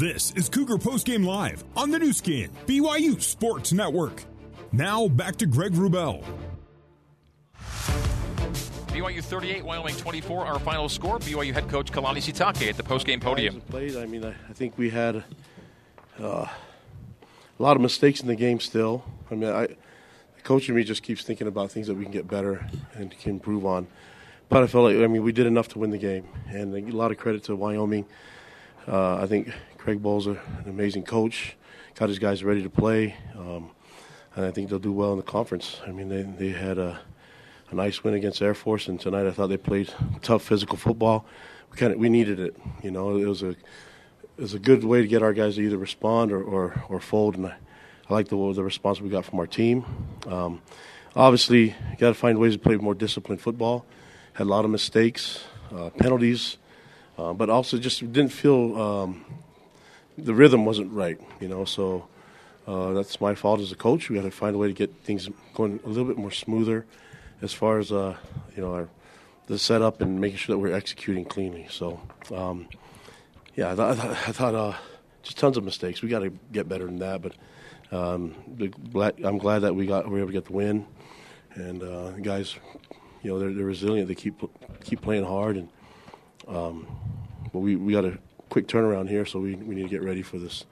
This is Cougar Postgame Live on the Nu Skin, BYU Sports Network. Now back to Greg Wrubell. BYU 38, Wyoming 24, our final score. BYU head coach Kalani Sitake at the postgame podium. Played, I mean, I, I think we had uh, a lot of mistakes in the game still. I mean, I, the coach in me just keeps thinking about things that we can get better and can improve on. But I felt like, I mean, we did enough to win the game. And a lot of credit to Wyoming. Uh, I think Craig Bohl's an amazing coach, got his guys ready to play. Um, and I think they'll do well in the conference. I mean, they, they had a a nice win against Air Force, and tonight I thought they played tough physical football. We kind of we needed it, you know. It was a it was a good way to get our guys to either respond or or, or fold, and I, I like the the response we got from our team. Um, obviously, you got to find ways to play more disciplined football. Had a lot of mistakes, uh, penalties, uh, but also just didn't feel um, the rhythm wasn't right, you know. So. Uh, that's my fault as a coach. We got to find a way to get things going a little bit more smoother as far as uh, you know our, the setup and making sure that we're executing cleanly. So, um, yeah, I, th- I thought uh, just tons of mistakes. We got to get better than that, but um, I'm glad that we got we were able to get the win, and uh, guys, you know, they're, they're resilient. They keep keep playing hard, and um, but we we got a quick turnaround here, so we we need to get ready for this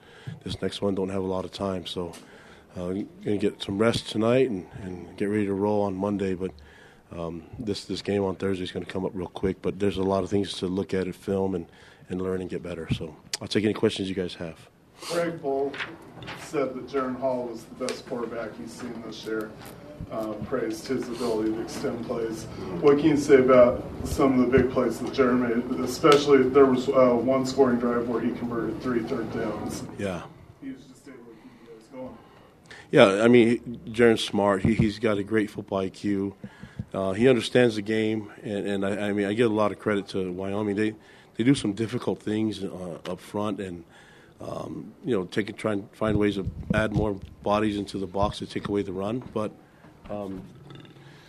this next one. Don't have a lot of time, so uh, to get some rest tonight and, and get ready to roll on Monday. But um, this this game on Thursday is going to come up real quick. But there's a lot of things to look at and film and, and learn and get better. So I'll take any questions you guys have. Craig Bohl said that Jaren Hall was the best quarterback he's seen this year. Um, praised his ability to extend plays. What can you say about some of the big plays that Jaren made? Especially there was uh, one scoring drive where he converted three third downs. Yeah. He was just able to keep you guys going. Yeah, I mean, Jaren's smart. He, he's got a great football IQ. Uh, he understands the game, and, and I, I, mean, I give a lot of credit to Wyoming. They they do some difficult things uh, up front, and um, you know, take try and find ways to add more bodies into the box to take away the run. But um,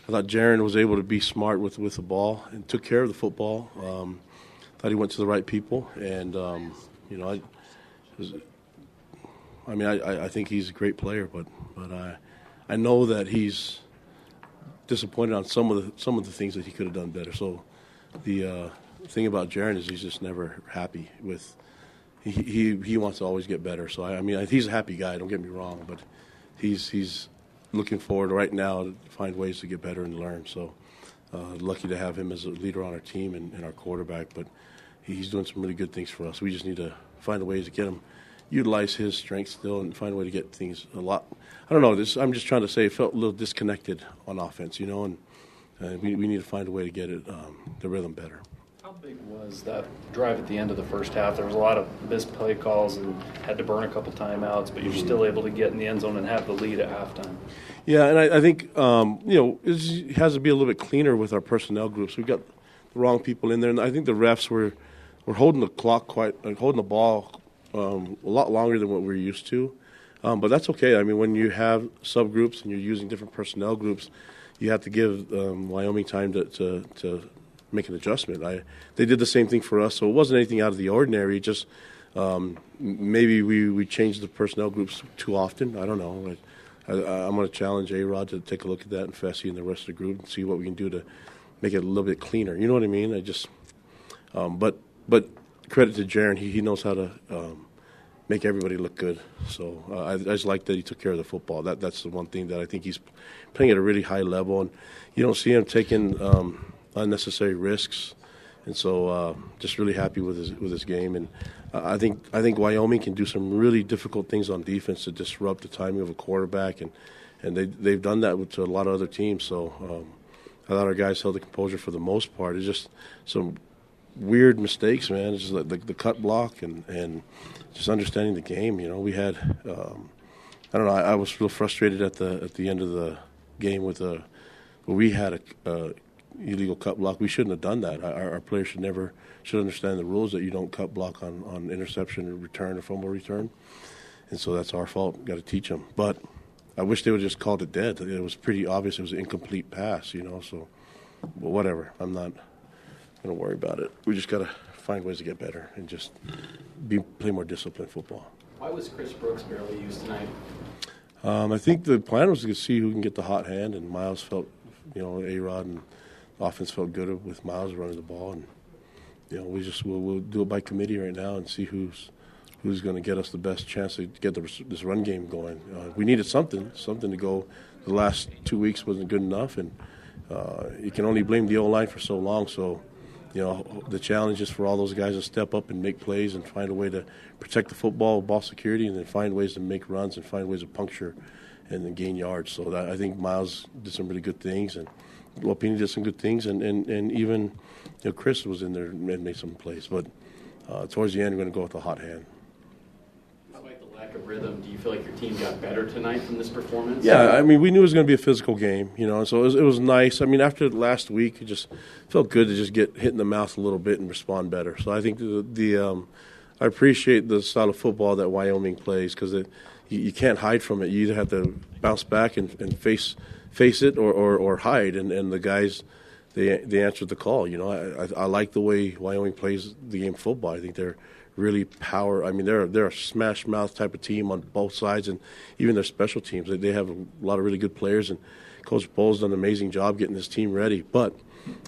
I thought Jaren was able to be smart with with the ball and took care of the football. Um, thought he went to the right people, and um, you know, I. Was, I mean, I, I think he's a great player, but but I I know that he's disappointed on some of the some of the things that he could have done better. So the uh, thing about Jaren is he's just never happy with. He, he wants to always get better. So I, I mean, he's a happy guy. Don't get me wrong, but he's he's looking forward right now to find ways to get better and learn. So uh, lucky to have him as a leader on our team and, and our quarterback. But he's doing some really good things for us. We just need to find a way to get him utilize his strengths still and find a way to get things a lot. I don't know. This I'm just trying to say. It felt a little disconnected on offense, you know, and we we need to find a way to get it um, the rhythm better. How big was that drive at the end of the first half? There was a lot of missed play calls and had to burn a couple timeouts, but you're mm-hmm. still able to get in the end zone and have the lead at halftime. Yeah, and I, I think um, you know it has to be a little bit cleaner with our personnel groups. We've got the wrong people in there, and I think the refs were were holding the clock quite, holding the ball um, a lot longer than what we're used to. Um, but that's okay. I mean, when you have subgroups and you're using different personnel groups, you have to give um, Wyoming time to, to, to, make an adjustment. I, they did the same thing for us, so it wasn't anything out of the ordinary. Just um, maybe we, we changed the personnel groups too often. I don't know. I, am going to challenge A Rod to take a look at that and Fesi and the rest of the group and see what we can do to make it a little bit cleaner. You know what I mean? I just, um, but but credit to Jaren. He, he knows how to um, make everybody look good. So uh, I, I, just like that he took care of the football. That that's the one thing that I think he's playing at a really high level, and you don't see him taking um, unnecessary risks. And so, uh, just really happy with his with his game, and uh, I think I think Wyoming can do some really difficult things on defense to disrupt the timing of a quarterback, and and they they've done that to a lot of other teams. So um, I thought our guys held the composure for the most part. It's just some weird mistakes, man. It's just like the, the cut block and, and just understanding the game. You know, we had um, I don't know. I, I, was real frustrated at the at the end of the game with a where we had a, a illegal cut block. We shouldn't have done that. Our, our, players should never should understand the rules that you don't cut block on on interception or return or fumble return. And so that's our fault. Got to teach them. But I wish they would just called it dead. It was pretty obvious it was an incomplete pass. You know, so but whatever. I'm not going to worry about it. We just got to find ways to get better and just be play more disciplined football. Why was Chris Brooks barely used tonight? Um, I think the plan was to see who can get the hot hand, and Miles felt, you know, A Rod and offense felt good with Miles running the ball, and you know, we just we'll, we'll do it by committee right now and see who's who's going to get us the best chance to get the, this run game going. Uh, we needed something, something to go. The last two weeks wasn't good enough, and uh, you can only blame the O line for so long. So, you know, the challenge is for all those guys to step up and make plays and find a way to protect the football, ball security, and then find ways to make runs and find ways to puncture and then gain yards. So that, I think Miles did some really good things, and Lopini did some good things, and, and, and even you know, Chris was in there and made some plays. But uh, towards the end, we're going to go with the hot hand Despite the lack of rhythm, do you feel like your team got better tonight from this performance? Yeah, I mean, we knew it was going to be a physical game, you know, so it was, it was nice. I mean, after last week, it just felt good to just get hit in the mouth a little bit and respond better. So I think the, the um, I appreciate the style of football that Wyoming plays because you, you can't hide from it. You either have to bounce back and, and face face it or, or, or hide, and, and the guys they they answered the call. You know, I, I, I like the way Wyoming plays the game football. I think they're really power. I mean, they're they're a smash mouth type of team on both sides, and even their special teams. They, they have a lot of really good players, and Coach Bohl's done an amazing job getting this team ready. But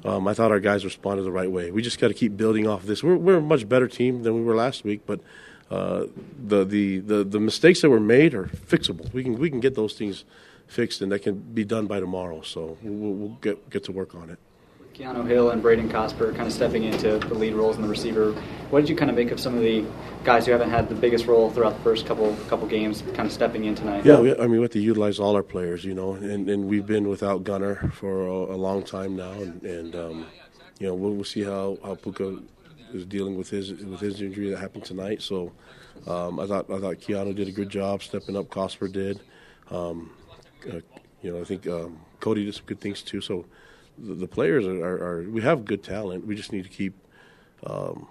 um, I thought our guys responded the right way. We just got to keep building off of this. We're we're a much better team than we were last week, but. Uh, the, the, the, the mistakes that were made are fixable. We can we can get those things fixed, and that can be done by tomorrow. So we'll, we'll get get to work on it. Keanu Hill and Brayden Cosper kind of stepping into the lead roles in the receiver. What did you kind of make of some of the guys who haven't had the biggest role throughout the first couple couple games, kind of stepping in tonight? Yeah, we, I mean we have to utilize all our players, you know, and, and we've been without Gunner for a, a long time now, and, and um, you know we'll, we'll see how how Puka is dealing with his with his injury that happened tonight. So um, I thought I thought Keanu did a good job stepping up. Cosper did. Um, uh, you know, I think um, Kody did some good things too. So the, the players are, are, are, we have good talent. We just need to keep um,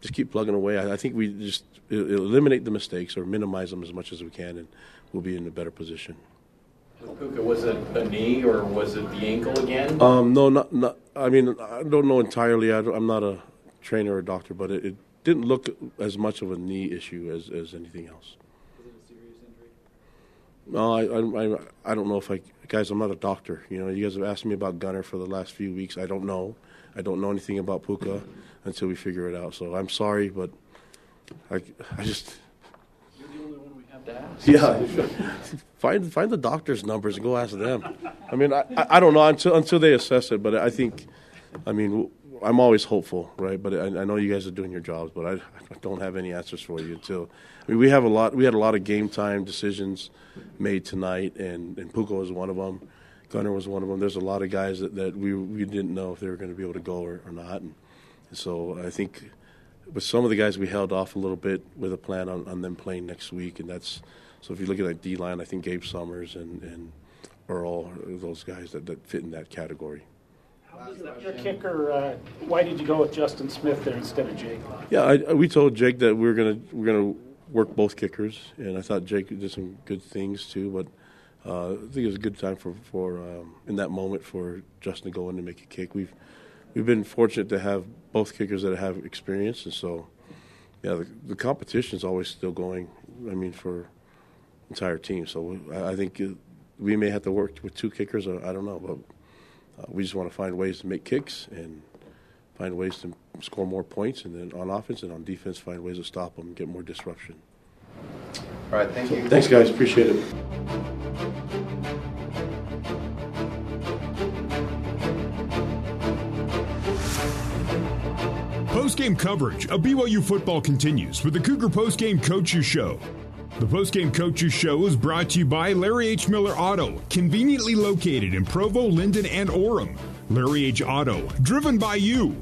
just keep plugging away. I, I think we just eliminate the mistakes or minimize them as much as we can, and we'll be in a better position. was it a knee or was it the ankle again? Um, no, not, not. I mean, I don't know entirely. I am not a trainer or doctor, but it, it, didn't look as much of a knee issue as, as anything else. No, I, I, I don't know if I, guys, I'm not a doctor. You know, you guys have asked me about Gunner for the last few weeks. I don't know. I don't know anything about Puka until we figure it out. So I'm sorry, but I, I just. You're the only one we have to ask. Yeah, find find the doctor's numbers and go ask them. I mean, I, I, I don't know until until they assess it, but I think, I mean, I'm always hopeful, right? But I, I know you guys are doing your jobs, but I, I don't have any answers for you until. I mean, we have a lot. We had a lot of game time decisions made tonight, and and Puka was one of them. Gunner was one of them. There's a lot of guys that, that we we didn't know if they were going to be able to go or, or not, and, and, so I think with some of the guys we held off a little bit with a plan on, on them playing next week, and that's so if you look at that D line, I think Gabe Summers and and Earl, those guys that, that fit in that category. Your kicker, uh, why did you go with Justin Smith there instead of Jake? Yeah, I, we told Jake that we are gonna we're gonna work both kickers, and I thought Jake did some good things too. But uh, I think it was a good time for for um, in that moment for Justin to go in and make a kick. We've we've been fortunate to have both kickers that have experience, and so yeah, the, the competition is always still going. I mean, for entire team. So I, I think we may have to work with two kickers. Or I don't know, but uh, we just want to find ways to make kicks and find ways to score more points, and then on offense and on defense, find ways to stop them and get more disruption. All right, thank you. Thanks, guys. Appreciate it. Post-game coverage of BYU football continues with the Cougar Post-game Coaches Show. The Postgame Coaches Show is brought to you by Larry H. Miller Auto, conveniently located in Provo, Lindon, and Orem. Larry H. Auto, driven by you.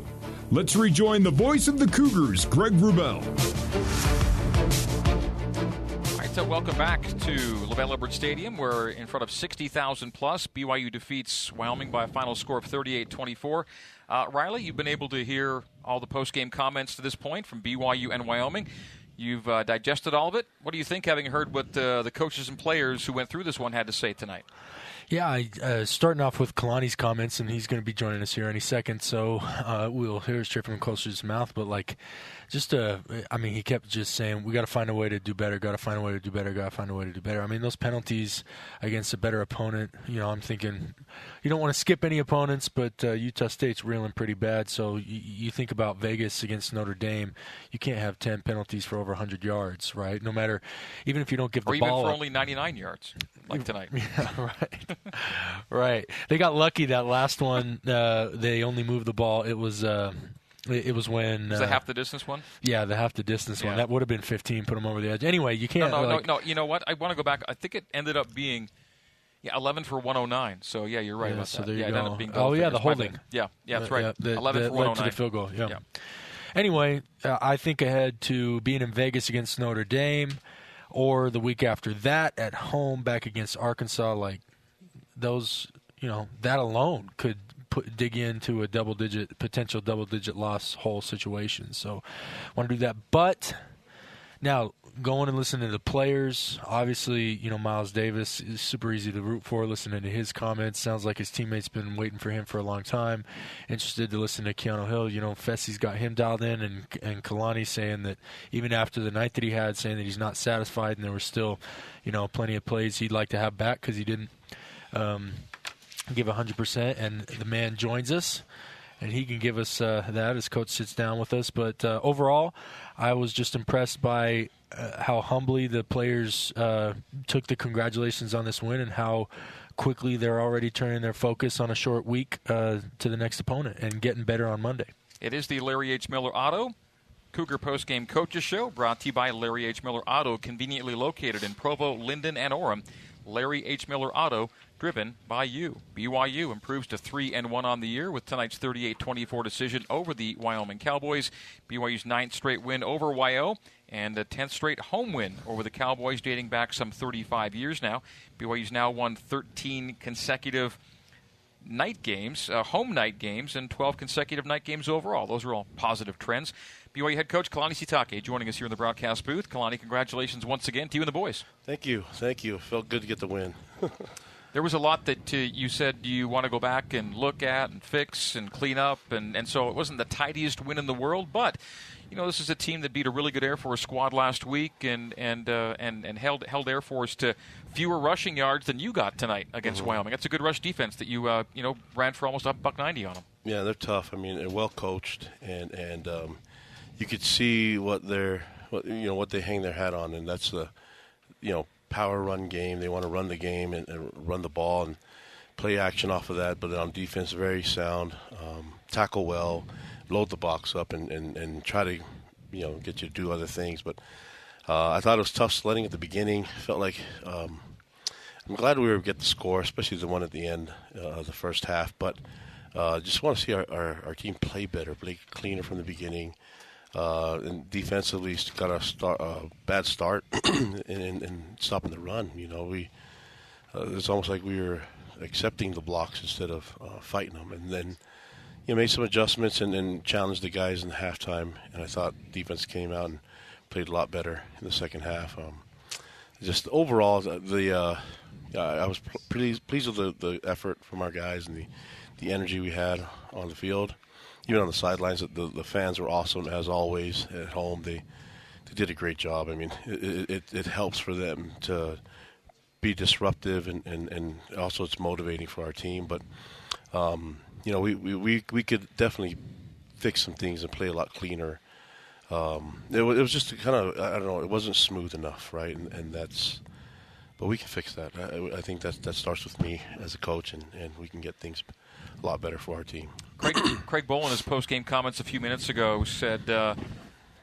Let's rejoin the voice of the Cougars, Greg Wrubell. All right, so welcome back to LaVell Edwards Stadium, where in front of 60,000 plus, BYU defeats Wyoming by a final score of 38 24. Uh, Riley, you've been able to hear all the post-game comments to this point from BYU and Wyoming. You've uh, digested all of it. What do you think, having heard what uh, the coaches and players who went through this one had to say tonight? Yeah, I, uh, starting off with Kalani's comments, and he's going to be joining us here any second, so uh, we'll hear straight from closer to his mouth. But like, just uh, I mean, he kept just saying, "We got to find a way to do better. Got to find a way to do better. Got to find a way to do better." I mean, those penalties against a better opponent. You know, I'm thinking you don't want to skip any opponents, but uh, Utah State's reeling pretty bad. So you, you think about Vegas against Notre Dame, you can't have 10 penalties for over 100 yards, right? No matter, even if you don't give or the even ball for up. only 99 yards, like tonight. Yeah, right. right. They got lucky that last one. Uh, they only moved the ball. It was. Uh, it it was when Was uh, that half the distance one? yeah the half the distance one that would have been 15 put them over the edge anyway you can't No, no, like, no, no. You know what? I want to go back. I think it ended up being yeah, 11 for 109. So yeah, you're right Yeah, about so that. there you yeah, it ended go. up being Oh, yeah, figures. the holding. Yeah, yeah, that's Uh, right. yeah, that- 11 that for led to the field goal, yeah. Anyway, uh, I think ahead to being in Vegas against Notre Dame, or the week after that at home back against Arkansas. Like those, you know, that alone could put dig into a double digit potential double digit loss whole situation. So, want to do that, but now going and listening to the players, obviously, you know Miles Davis is super easy to root for. Listening to his comments, sounds like his teammates been waiting for him for a long time. Interested to listen to Keanu Hill. You know, Fesi's got him dialed in, and and Kalani saying that even after the night that he had, saying that he's not satisfied, and there were still, you know, plenty of plays he'd like to have back because he didn't um, give 100%. And the man joins us and he can give us uh, that as coach sits down with us. But uh, overall, I was just impressed by uh, how humbly the players uh, took the congratulations on this win and how quickly they're already turning their focus on a short week uh, to the next opponent and getting better on Monday. It is the Larry H. Miller Auto Cougar Postgame Coaches Show, brought to you by Larry H. Miller Auto, conveniently located in Provo, Lindon, and Orem. Larry H. Miller Auto, driven by you. BYU improves to 3 and 1 on the year with tonight's 38 24 decision over the Wyoming Cowboys. BYU's ninth straight win over Wyo and a 10th straight home win over the Cowboys dating back some 35 years now. BYU's now won 13 consecutive night games, uh, home night games, and 12 consecutive night games overall. Those are all positive trends. BYU head coach Kalani Sitake joining us here in the broadcast booth. Kalani, congratulations once again to you and the boys. Thank you, thank you. Felt good to get the win. There was a lot that uh, you said you want to go back and look at and fix and clean up, and, and so it wasn't the tidiest win in the world, but you know this is a team that beat a really good Air Force squad last week and and uh, and and held held Air Force to fewer rushing yards than you got tonight against Mhm. Wyoming. That's a good rush defense that you uh, you know ran for almost a buck ninety on them. Yeah, they're tough. I mean, they're well coached, and and um, you could see what they're, what, you know, what they hang their hat on, and that's the, you know, power run game. They want to run the game and, and run the ball and play action off of that. But on defense, very sound, um, tackle well, load the box up, and, and, and try to, you know, get you to do other things. But uh, I thought it was tough sledding at the beginning. Felt like. Um, I'm glad we were able to get the score, especially the one at the end uh, of the first half. But uh, just want to see our, our, our team play better, play cleaner from the beginning. Uh, and defensively, got a start, uh, bad start in stopping the run. You know, we uh, it's almost like we were accepting the blocks instead of uh, fighting them. And then you know, made some adjustments and, and challenged the guys in the halftime. And I thought defense came out and played a lot better in the second half. Um, just overall, the, the uh, I was pretty pleased with the, the effort from our guys and the, the energy we had on the field. Even on the sidelines, the, the fans were awesome as always at home. They they did a great job. I mean, it, it, it helps for them to be disruptive and, and, and also it's motivating for our team. But um, you know, we, we, we, we could definitely fix some things and play a lot cleaner. Um, it, wa- it was just kind of I don't know. It wasn't smooth enough, right? And, and that's but we can fix that. I, I think that that starts with me as a coach, and, and we can get things a lot better for our team. Craig, Craig Bohl in his post-game comments a few minutes ago said uh,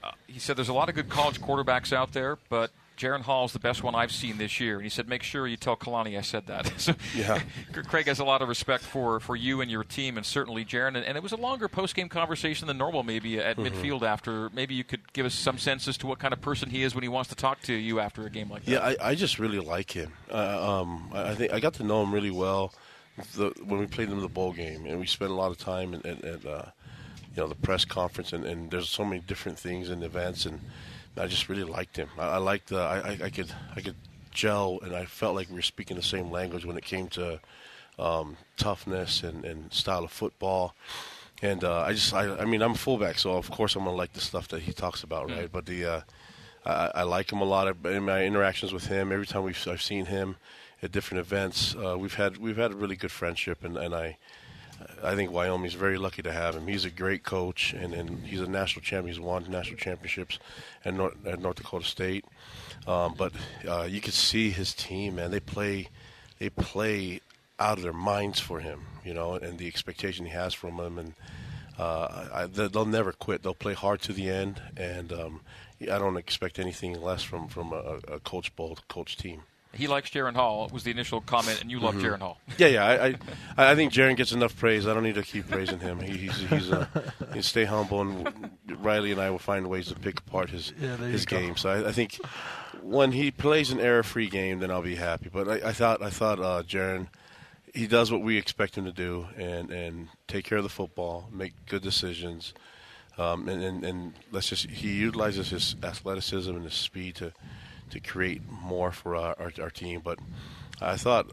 uh, he said there's a lot of good college quarterbacks out there, but Jaren Hall is the best one I've seen this year. And he said, make sure you tell Kalani I said that. so Yeah. Craig has a lot of respect for, for you and your team, and certainly Jaron. And, and it was a longer post-game conversation than normal, maybe at Mhm. midfield. After maybe you could give us some sense as to what kind of person he is when he wants to talk to you after a game like that. Yeah, I, I just really like him. Uh, um, I, I think I got to know him really well the, when we played in the bowl game, and we spent a lot of time at, at, at uh, you know the press conference, and, and there's so many different things and events, and I just really liked him. I, I liked the I, I, I could I could gel, and I felt like we were speaking the same language when it came to um, toughness and, and style of football. And uh, I just, I, I mean, I'm a fullback, so of course I'm gonna like the stuff that he talks about, right? But the, uh, I, I like him a lot. In my interactions with him, every time we've I've seen him at different events, uh, we've had we've had a really good friendship, and, and I. I think Wyoming's very lucky to have him. He's a great coach, and, and he's a national champion. He's won national championships at North, at North Dakota State. Um, but uh, you could see his team, man. They play, they play out of their minds for him, you know, and the expectation he has from them, and uh, I, they'll never quit. They'll play hard to the end, and um, I don't expect anything less from from a, a coach bold coach team. He likes Jaren Hall was the initial comment, and you love mm-hmm. Jaren Hall. Yeah, yeah. I, I, I think Jaren gets enough praise. I don't need to keep praising him. He, he's he's uh, he stay humble, and Riley and I will find ways to pick apart his yeah, his game. So I, I, think when he plays an error-free game, then I'll be happy. But I, I thought I thought uh, Jaren he does what we expect him to do and, and take care of the football, make good decisions, um, and, and, and let's just he utilizes his athleticism and his speed to to create more for our, our, our team. But I thought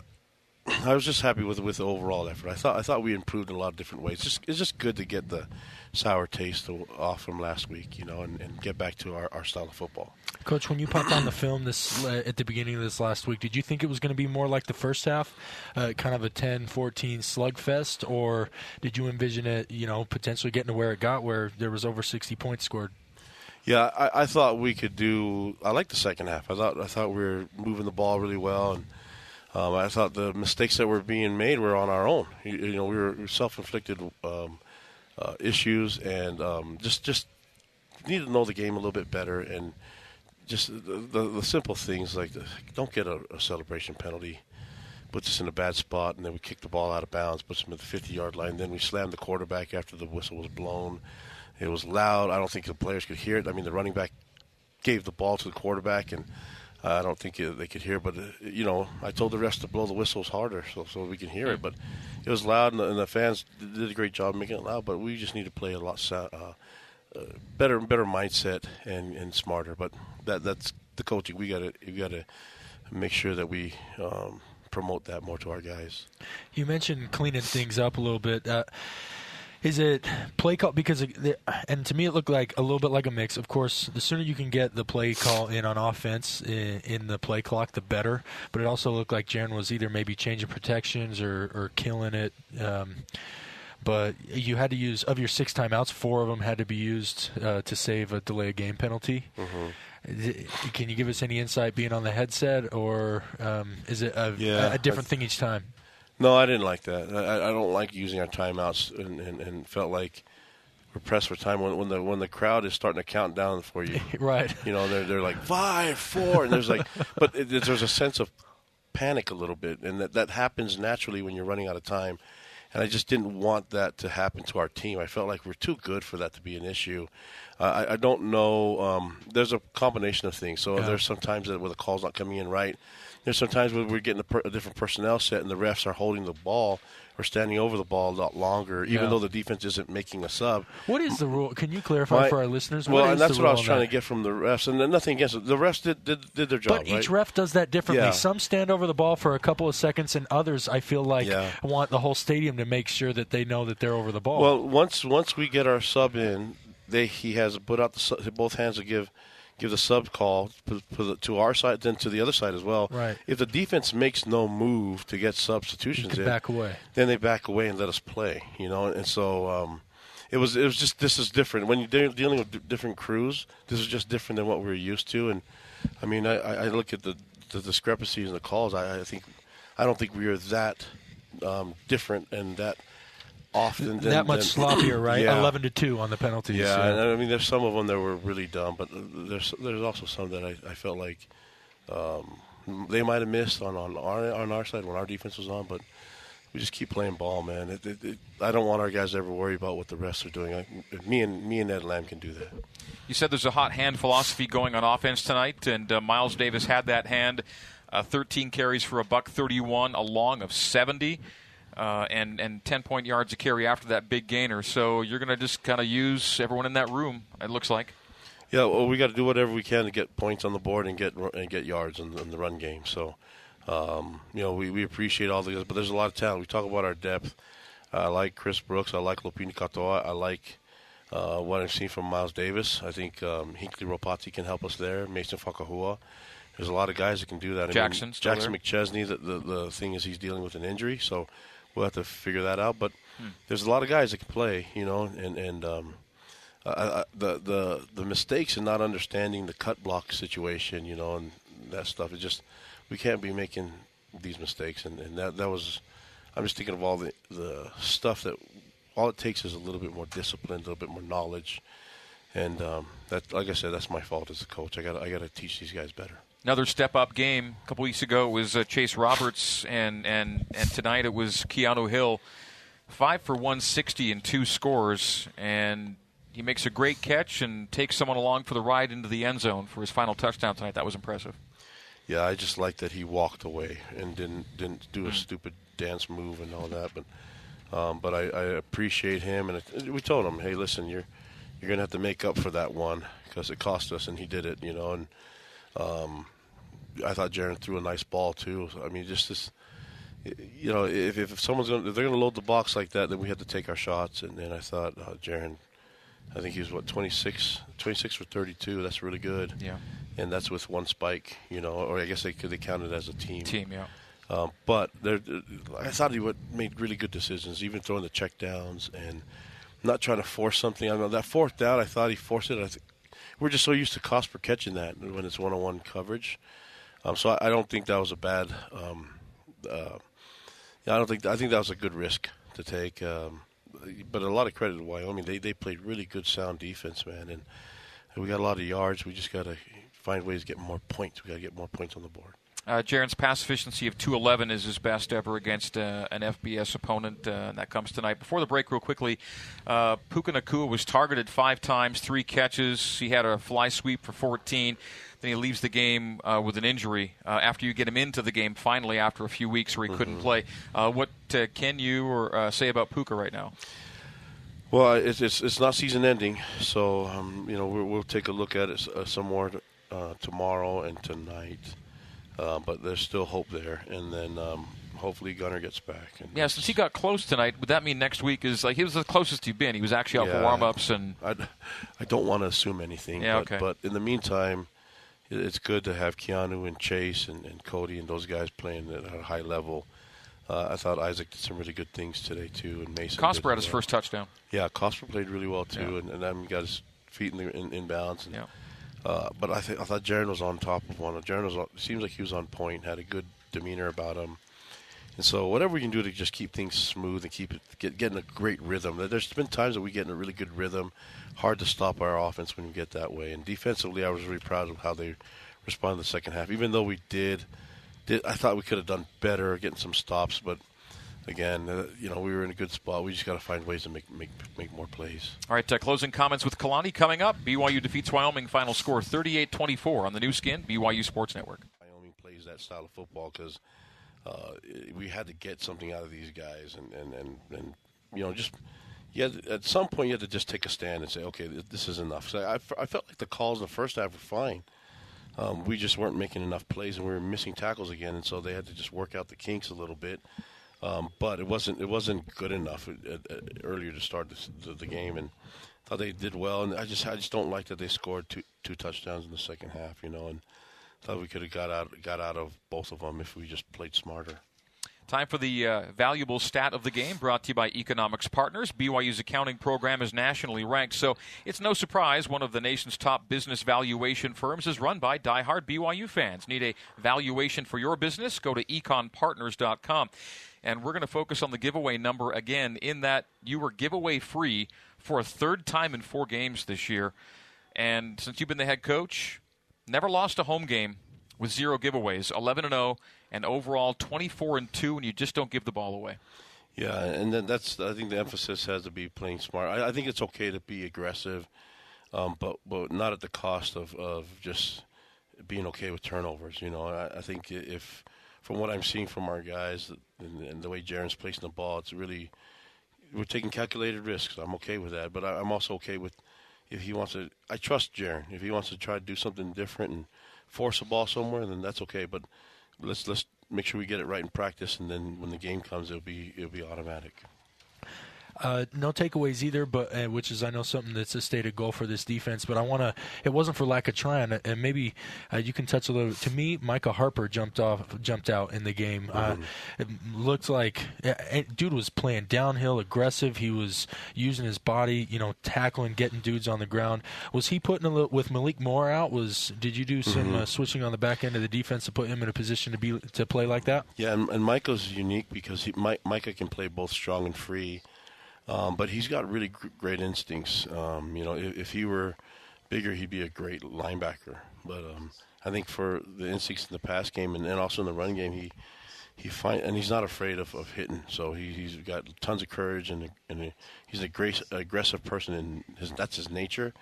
I was just happy with with the overall effort. I thought I thought we improved in a lot of different ways. It's just, it's just good to get the sour taste off from last week, you know, and, and get back to our, our style of football. Coach, when you popped on the film this uh, at the beginning of this last week, did you think it was going to be more like the first half, uh, kind of a 10-14 slugfest, or did you envision it, you know, potentially getting to where it got, where there was over 60 points scored? Yeah, I, I thought we could do. I like the second half. I thought I thought we were moving the ball really well, and um, I thought the mistakes that were being made were on our own. You, you know, we were self-inflicted um, uh, issues, and um, just just need to know the game a little bit better, and just the, the, the simple things like don't get a, a, celebration penalty, puts us in a bad spot, and then we kick the ball out of bounds, puts them at the 50-yard line. Then we slam the quarterback after the whistle was blown. It was loud. I don't think the players could hear it. I mean, the running back gave the ball to the quarterback, and I don't think they could hear, but uh, you know, I told the rest to blow the whistles harder so so we can hear it. But it was loud, and the, and the fans did a great job making it loud. But we just need to play a lot uh, uh, better, better mindset and, and smarter. But that that's the coaching. We got to we got to make sure that we. Um, promote that more to our guys. You mentioned cleaning things up a little bit. Is it play call? Because, and to me, it looked like a little bit like a mix. Of course, the sooner you can get the play call in on offense in, in the play clock, the better. But it also looked like Jaren was either maybe changing protections or, or killing it. Um, but you had to use of your six timeouts, four of them had to be used uh, to save a delay of game penalty. Mm-hmm. Can you give us any insight being on the headset, or um, is it a, yeah, a different thing each time? No, I didn't like that. I, I don't like using our timeouts, and, and, and felt like we're pressed for time when, when the when the crowd is starting to count down for you. right. You know, they're they're like five, four, and there's like, but it, there's a sense of panic a little bit, and that that happens naturally when you're running out of time. And I just didn't want that to happen to our team. I felt like we're too good for that to be an issue. Uh, I, I, don't know. Um, there's a combination of things. So yeah. there's sometimes that where the call's not coming in right there's sometimes when we're getting a, per, a, different personnel set and the refs are holding the ball or standing over the ball a lot longer, even yeah. though the defense isn't making a sub. What is the rule? Can you clarify My, for our listeners? Well, and that's what I was trying that? to get from the refs, and nothing against it. The refs did did, did their job. But each right? ref does that differently. Yeah. Some stand over the ball for a couple of seconds, and others, I feel like, yeah. want the whole stadium to make sure that they know that they're over the ball. Well, once once we get our sub in, they he has put out the both hands to give give the sub call to our side, then to the other side as well. Right. If the defense makes no move to get substitutions in, back away. Then they back away and let us play. You know, and so um, it was it was just this is different when you're dealing with different crews. This is just different than what we're used to. And I mean, I, I look at the, the discrepancies in the calls. I, I think I don't think we are that um, different and that often than, that much than, sloppier, right? Yeah. Eleven to two on the penalties. Yeah, yeah. And, I mean, there's some of them that were really dumb, but there's there's also some that I, I felt like um, they might have missed on, on our on our side when our defense was on, but we just keep playing ball, man. It, it, it, I don't want our guys to ever worry about what the rest are doing. I, me and me and Ed Lamb can do that. You said there's a hot hand philosophy going on offense tonight, and uh, Miles Davis had that hand. Uh, 13 carries for a buck 31, a long of 70 uh, and and 10 point yards a carry after that big gainer. So you're going to just kind of use everyone in that room. It looks like. Yeah, well, we got to do whatever we can to get points on the board and get and get yards in, in the run game. So, um, you know, we, we appreciate all the guys, but there's a lot of talent. We talk about our depth. I like Chris Brooks. I like Lopini Katoa. I like uh, what I've seen from Miles Davis. I think um, Hinckley Ropati can help us there. Mason Fakahua. There's a lot of guys that can do that. Jackson, I mean, Jackson there. McChesney. The, the the thing is he's dealing with an injury, so we'll have to figure that out. But hmm. there's a lot of guys that can play, you know, and and um, uh, the the the mistakes and not understanding the cut block situation, you know, and that stuff. It just we can't be making these mistakes, and, and that that was. I'm just thinking of all the the stuff that all it takes is a little bit more discipline, a little bit more knowledge, and um, that, like I said, that's my fault as a coach. I got I got to teach these guys better. Another step up game. A couple weeks ago it was uh, Chase Roberts, and and and tonight it was Keanu Hill, five for 160 and two scores, and he makes a great catch and takes someone along for the ride into the end zone for his final touchdown tonight. That was impressive. Yeah, I just like that he walked away and didn't didn't do a stupid dance move and all that. But um, but I, I, appreciate him, and it, we told him, hey, listen, you're you're gonna have to make up for that one because it cost us, and he did it, you know. And um, I thought Jaren threw a nice ball too. I mean, just this. You know, if, if someone's going, if they're going to load the box like that, then we have to take our shots. And, then I thought uh, Jaren I think he was what 26, 26 for 32. That's really good. Yeah. And that's with one spike, you know, or I guess they could they counted as a team. Team, yeah. Um, but I thought he would made really good decisions, even throwing the check downs and not trying to force something. I know that fourth down, I thought he forced it. I think we're just so used to Cosper catching that when it's one-on-one coverage. Um, so I, I, don't think that was a bad. Um, uh, I don't think I think that was a good risk to take. Um, but a lot of credit to Wyoming. They they played really good, sound defense, man, and we got a lot of yards. We just got to find ways to get more points. We got to get more points on the board. Uh, Jaren's pass efficiency of 211 is his best ever against uh, an FBS opponent, uh, and that comes tonight. Before the break, real quickly, uh, Puka Nacua was targeted five times, three catches. He had a fly sweep for 14. Then he leaves the game uh, with an injury uh, after you get him into the game finally after a few weeks where he mm-hmm. couldn't play. Uh, what uh, can you or uh, say about Puka right now? Well, it's it's, it's not season ending, so um, you know we'll, we'll, take a look at it uh, some more tomorrow and tonight. But there's still hope there, and then um, hopefully Gunner gets back. yeah, since he got close tonight, would that mean next week is like he was the closest you've been? He was actually out yeah, for warm ups and. I, I don't want to assume anything. Yeah, but, okay. but in the meantime, it's good to have Keanu and Chase and, and Kody and those guys playing at a high level. Uh, I thought Isaac did some really good things today too, and Mason. Cosper had his well. first touchdown. Yeah, Cosper played really well too, yeah. and, and then got his feet in, the, in, in balance. And, yeah. Uh, but I, th- I thought Jaren was on top of one. Jaren was on, seems like he was on point, had a good demeanor about him. And so whatever we can do to just keep things smooth and keep it get getting a great rhythm. There's been times that we get in a really good rhythm. Hard to stop our offense when we get that way. And defensively, I was really proud of how they responded the second half. Even though we did, did I thought we could have done better getting some stops, but again, uh, you know, we were in a good spot. We just got to find ways to make make make more plays. All right, uh, closing comments with Kalani coming up. BYU defeats Wyoming. Final score 38-24 on the Nu Skin BYU Sports Network. Wyoming plays that style of football because uh, we had to get something out of these guys, and and and, and you know just. Had, at some point, you had to just take a stand and say, "Okay, this is enough." So I, I felt like the calls in the first half were fine. Um, we just weren't making enough plays, and we were missing tackles again, and so they had to just work out the kinks a little bit. Um, but it wasn't it wasn't good enough uh, uh, earlier to start the, the, game, and thought they did well. And I just I just don't like that they scored two two touchdowns in the second half, you know, and thought we could have got out got out of both of them if we just played smarter. Time for the uh, valuable stat of the game brought to you by Economics Partners. BYU's accounting program is nationally ranked, so it's no surprise one of the nation's top business valuation firms is run by die-hard BYU fans. Need a valuation for your business? Go to econpartners.com. And we're going to focus on the giveaway number again, in that you were giveaway free for a third time in four games this year. And since you've been the head coach, never lost a home game with zero giveaways, 11 and 0, and overall 24 and 2, and you just don't give the ball away. Yeah, and then that's I think the emphasis has to be playing smart. I, I think it's okay to be aggressive, um, but but not at the cost of, of just being okay with turnovers. You know, I, I think if from what I'm seeing from our guys and, and, the way Jaren's placing the ball, it's really we're taking calculated risks. I'm okay with that, but I, I'm also okay with if he wants to, I trust Jaren. If he wants to try to do something different and force a ball somewhere, then that's okay. But let's let's make sure we get it right in practice, and then when the game comes, it'll be it'll be automatic. Uh, no takeaways either, but uh, which is I know something that's a stated goal for this defense. But I want to. It wasn't for lack of trying, and maybe uh, you can touch a little. To me, Micah Harper jumped off, jumped out in the game. Mm. it looked like dude was playing downhill, aggressive. He was using his body, you know, tackling, getting dudes on the ground. Was he putting a little with Malik Moore out? Was did you do some mm-hmm. switching on the back end of the defense to put him in a position to be to play like that? Yeah, and, and Micah's unique because he, Micah can play both strong and free. Um, but he's got really great instincts. Um, you know, if, if, he were bigger, he'd be a great linebacker. But um, I think for the instincts in the pass game and, also in the run game, he he find and he's not afraid of, of hitting. So he, he's got tons of courage and and he's a great aggressive person and his, that's his nature.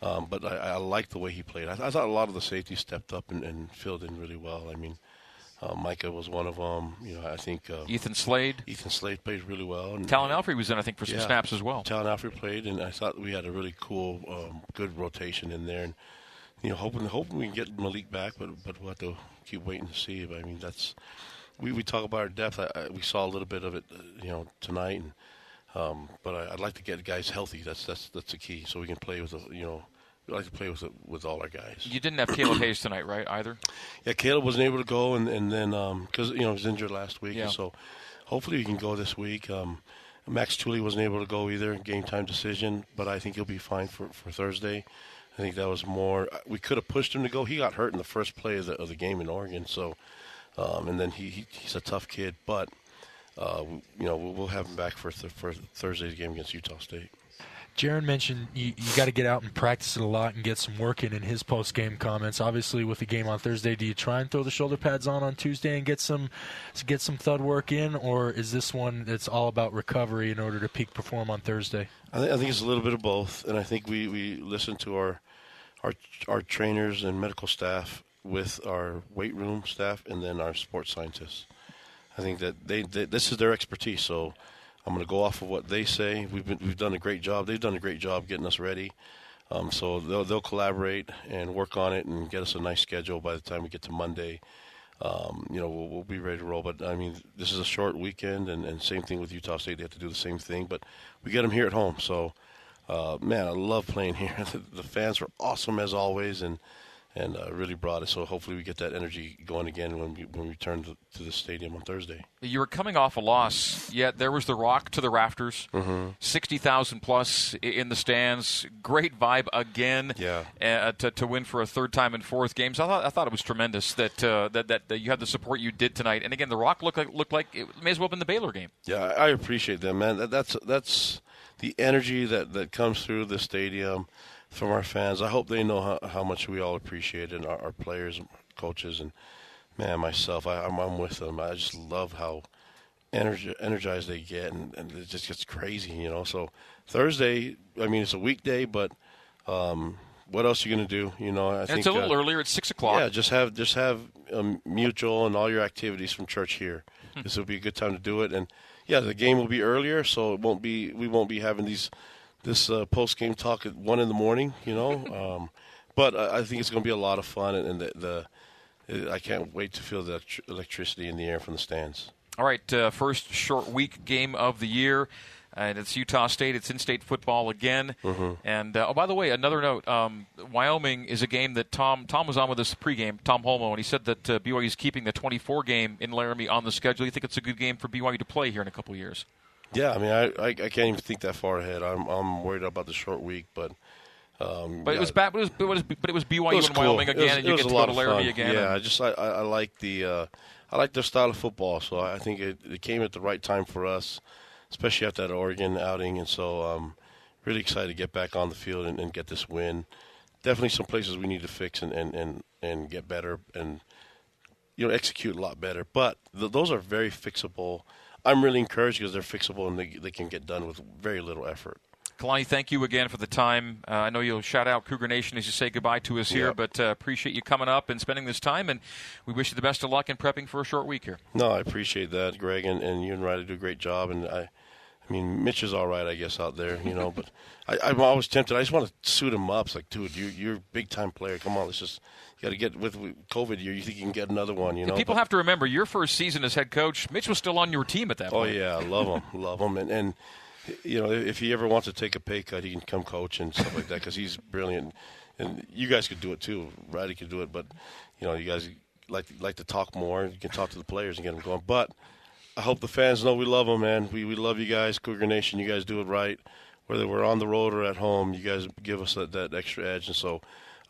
Um, but I, I like the way he played. I, I, thought a lot of the safeties stepped up and, and filled in really well. I mean, uh, Micah was one of them. You know, I think uh, Ethan Slade. Ethan Slade played really well. And Talan Alfrey was in, I think, for some yeah, snaps as well. Talan Alfrey played, and I thought we had a really cool, um, good rotation in there. And you know, hoping hoping we can get Malik back, but but we'll have to keep waiting to see. But I mean, that's we we talk about our depth. I, I, we saw a little bit of it, uh, you know, tonight. And, um, but I, would like to get guys healthy. That's that's that's the key, so we can play with a, you know we like to play with with all our guys. You didn't have Caleb Hayes tonight, right? Either. Yeah, Caleb wasn't able to go, and and then because um, you know he was injured last week, yeah. so hopefully he can go this week. Um, Max Tooley wasn't able to go either, game time decision, but I think he'll be fine for, for Thursday. I think that was more. We could have pushed him to go. He got hurt in the first play of the, of the game in Oregon, so um, and then he, he, he's a tough kid, but uh, you know we'll, we'll have him back for th- for Thursday's game against Utah State. Jaren mentioned you, you got to get out and practice it a lot and get some work in in his post game comments. Obviously, with the game on Thursday, do you try and throw the shoulder pads on on Tuesday and get some get some thud work in, or is this one that's all about recovery in order to peak perform on Thursday? I, th- I think it's a little bit of both, and I think we, we listen to our our our trainers and medical staff with our weight room staff and then our sports scientists. I think that they, they this is their expertise, so I'm going to go off of what they say. We've been, we've done a great job. They've done a great job getting us ready. Um, so they'll they'll collaborate and work on it and get us a nice schedule by the time we get to Monday. Um, you know, we'll, we'll, be ready to roll. But I mean, this is a short weekend, and, and same thing with Utah State. They have to do the same thing, but we get them here at home. So, uh, man, I love playing here. the, the fans are awesome as always, and and uh, really brought it. So hopefully we get that energy going again when we when we return to, to the stadium on Thursday. You were coming off a loss, yet there was the rock to the rafters, mm-hmm. sixty thousand plus in the stands. Great vibe again. Yeah. Uh, to, to win for a third time in fourth games, I thought I thought it was tremendous that, uh, that, that that you had the support you did tonight. And again, the rock looked like looked like it may as well have been the Baylor game. Yeah, I appreciate that, man. That, that's that's the energy that that comes through the stadium from our fans. I hope they know how, how much we all appreciate it, and our, our players, and coaches, and man, myself. I, am I'm, I'm with them. I just love how energi- energized they get, and, and, it just gets crazy, you know. So Thursday, I mean, it's a weekday, but um, what else are you going to do? You know, I and think it's a little uh, earlier. It's six o'clock. Yeah, just have just have um, mutual and all your activities from church here. Hmm. this will be a good time to do it, and yeah, the game will be earlier, so it won't be we won't be having these this uh, post game talk at one in the morning. You know, um, but I, I think it's going to be a lot of fun, and, and the, the, I can't wait to feel the electricity in the air from the stands. All right, uh, first short week game of the year. And it's Utah State. It's in-state football again. Mm-hmm. And uh, oh, by the way, another note: um, Wyoming is a game that Tom Tom was on with us pregame. Tom Holmoe, and he said that uh, BYU is keeping the 24 game in Laramie on the schedule. You think it's a good game for BYU to play here in a couple years? Yeah, I mean, I, I, I can't even think that far ahead. I'm I'm worried about the short week, but. Um, but yeah. it was bad. But it was, but it was BYU it was and cool. Wyoming again, was, and you get to go to Laramie again. Yeah, I just I, I like the uh, I like their style of football, so I think it, it came at the right time for us, especially after that Oregon outing, and so um, really excited to get back on the field and, and get this win. Definitely some places we need to fix and, and, and, and get better and you know execute a lot better. But th- those are very fixable I'm really encouraged because they're fixable and they, they can get done with very little effort. Kalani, thank you again for the time. Uh, I know you'll shout out Cougar Nation as you say goodbye to us here, yep. but uh, appreciate you coming up and spending this time, and we wish you the best of luck in prepping for a short week here. No, I appreciate that, Greg, and, and you and Riley do a great job, and I, I mean, Mitch is all right, I guess, out there, you know. But I, I'm always tempted. I just want to suit him up. It's like, dude, you, you're a big time player. Come on, let's just got to get with, COVID. You, you think you can get another one, you know? People but, have to remember your first season as head coach. Mitch was still on your team at that point. oh point. yeah, I love him, love him, and and you know, if he ever wants to take a pay cut, he can come coach and stuff like that because he's brilliant. And you guys could do it too. Riley could do it, but you know, you guys like like to talk more. You can talk to the players and get them going. But I hope the fans know we love them, man. We we love you guys, Cougar Nation. You guys do it right, whether we're on the road or at home. You guys give us that, that extra edge, and so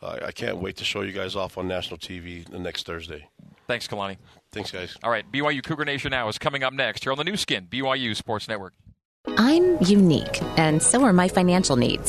uh, I can't wait to show you guys off on national TV the next Thursday. Thanks, Kalani. Thanks, guys. All right, BYU Cougar Nation now is coming up next here on the Nu Skin, BYU Sports Network. I'm unique, and so are my financial needs.